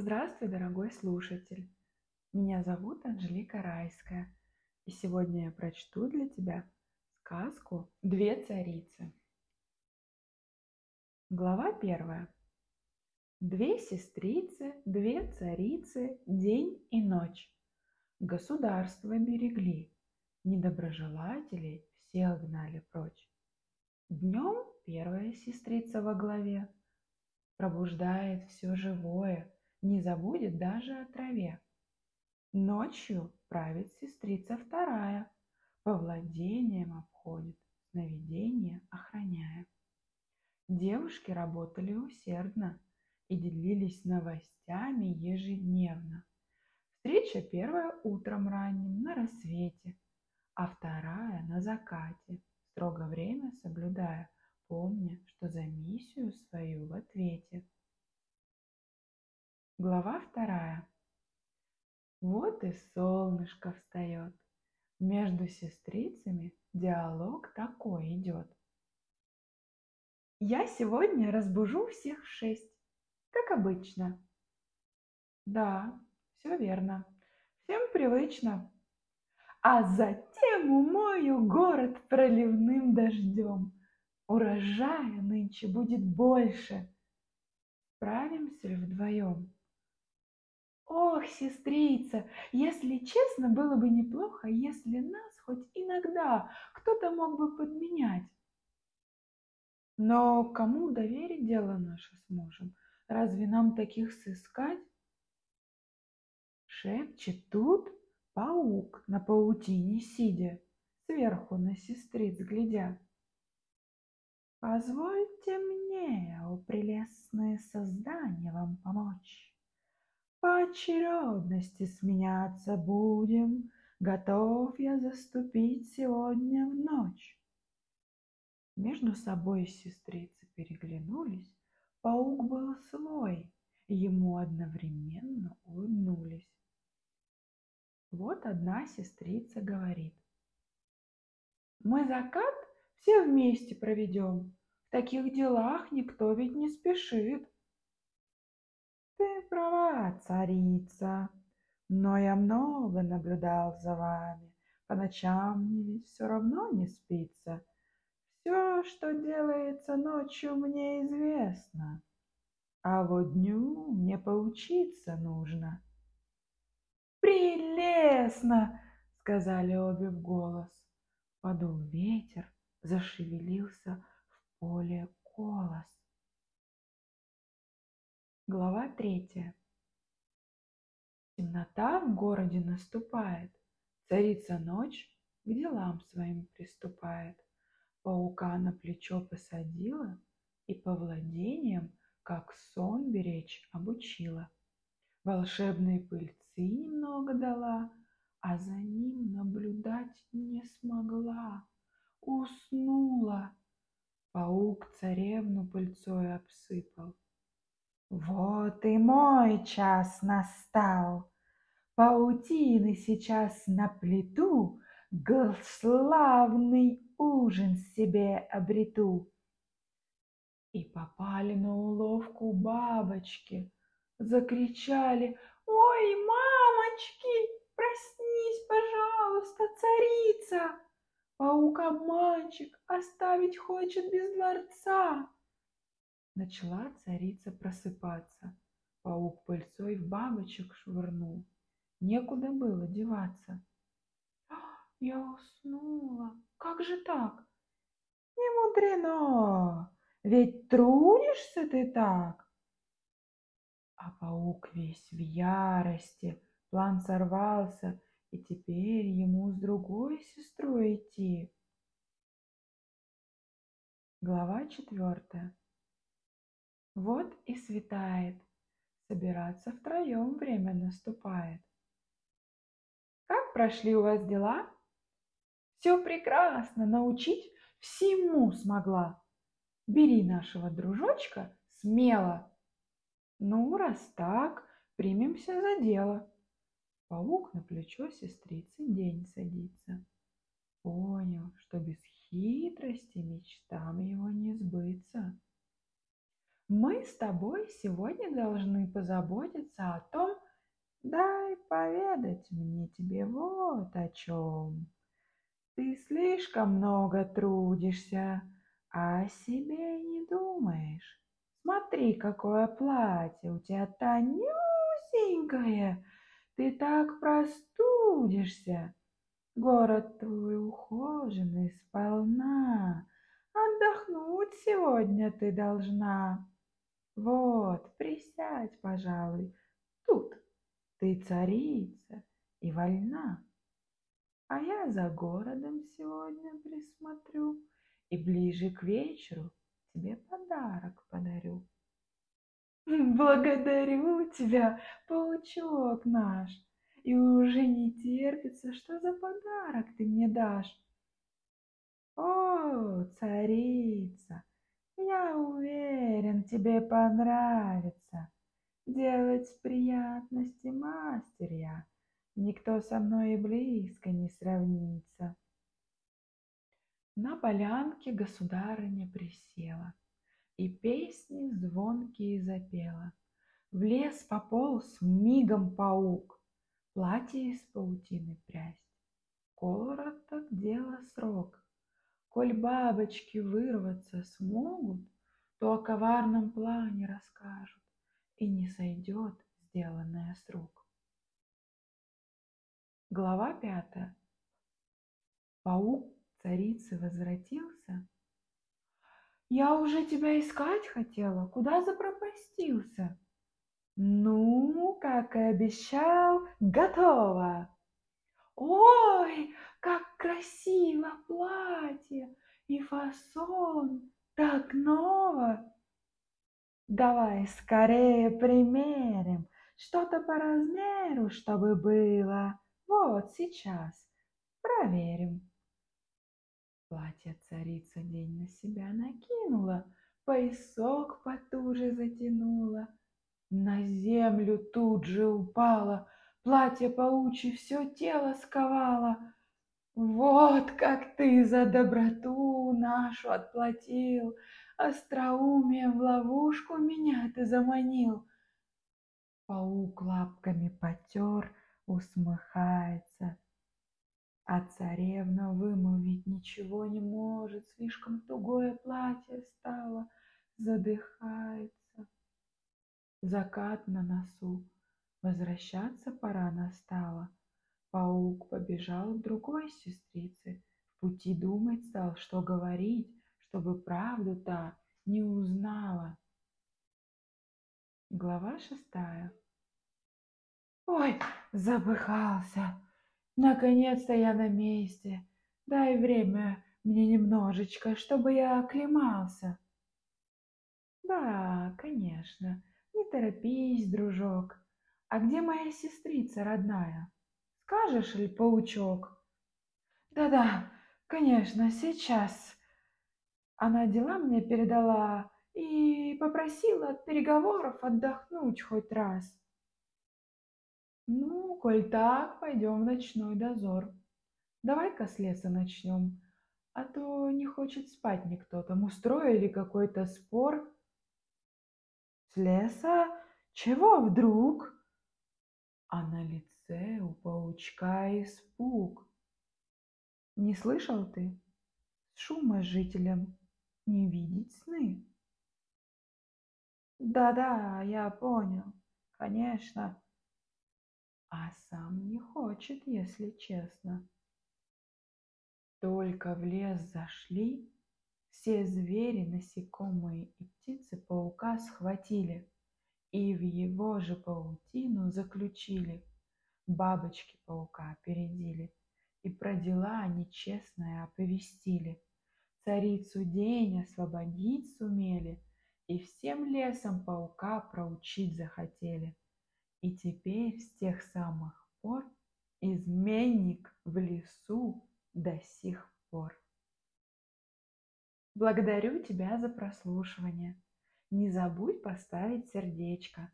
Здравствуй, дорогой слушатель! Меня зовут Анжелика Райская, и сегодня я прочту для тебя сказку «Две царицы». Глава первая. Две сестрицы, две царицы, день и ночь. Государство берегли, недоброжелателей всех гнали прочь. Днем первая сестрица во главе пробуждает все живое – не забудет даже о траве. Ночью правит сестрица вторая, по владениям обходит, сновидения охраняя. Девушки работали усердно и делились новостями ежедневно. Встреча первая утром ранним на рассвете, а вторая на закате, строго время соблюдая, помня, что за миссию свою в ответе – Глава вторая. Вот и солнышко встает. Между сестрицами диалог такой идет. Я сегодня разбужу всех шесть, как обычно. Да, все верно. Всем привычно. А затем умою город проливным дождем. Урожая нынче будет больше. Справимся вдвоем? Ох, сестрица, если честно, было бы неплохо, если нас хоть иногда кто-то мог бы подменять. Но кому доверить дело наше сможем? Разве нам таких сыскать? Шепчет тут паук на паутине сидя, сверху на сестриц глядя. Позвольте мне, о прелестное создание, вам помочь. По очередности сменяться будем, Готов я заступить сегодня в ночь. Между собой сестрицы переглянулись, Паук был свой, ему одновременно улыбнулись. Вот одна сестрица говорит. Мы закат все вместе проведем, В таких делах никто ведь не спешит. Ты права, царица, но я много наблюдал за вами. По ночам мне ведь все равно не спится. Все, что делается ночью, мне известно. А вот дню мне поучиться нужно. «Прелестно!» — сказали обе в голос. Подул ветер, зашевелился в поле колос. Глава третья. Темнота в городе наступает, Царица ночь к делам своим приступает. Паука на плечо посадила И по владениям, как сон беречь, обучила. Волшебной пыльцы немного дала, А за ним наблюдать не смогла. Уснула. Паук царевну пыльцой обсыпал. Вот и мой час настал. Паутины сейчас на плиту, Славный ужин себе обрету. И попали на уловку бабочки, Закричали, «Ой, мамочки, проснись, пожалуйста, царица! Паук-обманщик оставить хочет без дворца!» Начала царица просыпаться. Паук пыльцой в бабочек швырнул. Некуда было деваться. Я уснула. Как же так? Не мудрено, ведь трудишься ты так. А паук весь в ярости, план сорвался, и теперь ему с другой сестрой идти. Глава четвертая. Вот и светает, собираться втроем время наступает. Как прошли у вас дела? Все прекрасно, научить всему смогла. Бери нашего дружочка смело. Ну, раз так, примемся за дело. Паук на плечо сестрицы день садится. Понял, что без хитрости мечтам его не сбыться. С тобой сегодня должны позаботиться о том, дай поведать мне тебе вот о чем. Ты слишком много трудишься, а о себе не думаешь. Смотри, какое платье у тебя тонюсенькое, ты так простудишься. Город твой ухоженный сполна, отдохнуть сегодня ты должна. Вот, присядь, пожалуй, тут ты царица и вольна. А я за городом сегодня присмотрю и ближе к вечеру тебе подарок подарю. Благодарю тебя, паучок наш, и уже не терпится, что за подарок ты мне дашь. О, царица, я уверен, тебе понравится. Делать приятности мастер я, никто со мной и близко не сравнится. На полянке государыня присела и песни звонкие запела. В лес пополз мигом паук, платье из паутины прясть. Короток дело срок. Коль бабочки вырваться смогут, то о коварном плане расскажут, и не сойдет сделанное с рук. Глава пятая. Паук царицы возвратился. Я уже тебя искать хотела, куда запропастился? Ну, как и обещал, готово. Ой, как красиво платье и фасон, так ново. Давай скорее примерим, что-то по размеру, чтобы было. Вот сейчас проверим. Платье царица день на себя накинула, Поясок потуже затянула. На землю тут же упала, Платье паучье все тело сковало. Вот как ты за доброту нашу отплатил, Остроумием в ловушку меня ты заманил. Паук лапками потер, усмехается. А царевна вымолвить ничего не может, слишком тугое платье стало, задыхается. Закат на носу, возвращаться пора настала. Паук побежал к другой сестрице, в пути думать стал, что говорить, чтобы правду та не узнала. Глава шестая. Ой, запыхался! Наконец-то я на месте. Дай время мне немножечко, чтобы я оклемался. Да, конечно. Не торопись, дружок. А где моя сестрица родная? Скажешь ли, паучок? Да-да, конечно, сейчас. Она дела мне передала и попросила от переговоров отдохнуть хоть раз. Ну, коль так, пойдем в ночной дозор. Давай-ка с леса начнем, а то не хочет спать никто. Там устроили какой-то спор. С леса? Чего вдруг? А на лице у паучка испуг. Не слышал ты? Шума жителям не видеть сны. Да-да, я понял, конечно а сам не хочет, если честно. Только в лес зашли, все звери, насекомые и птицы паука схватили и в его же паутину заключили. Бабочки паука опередили и про дела нечестное оповестили. Царицу день освободить сумели и всем лесом паука проучить захотели. И теперь с тех самых пор изменник в лесу до сих пор. Благодарю тебя за прослушивание. Не забудь поставить сердечко.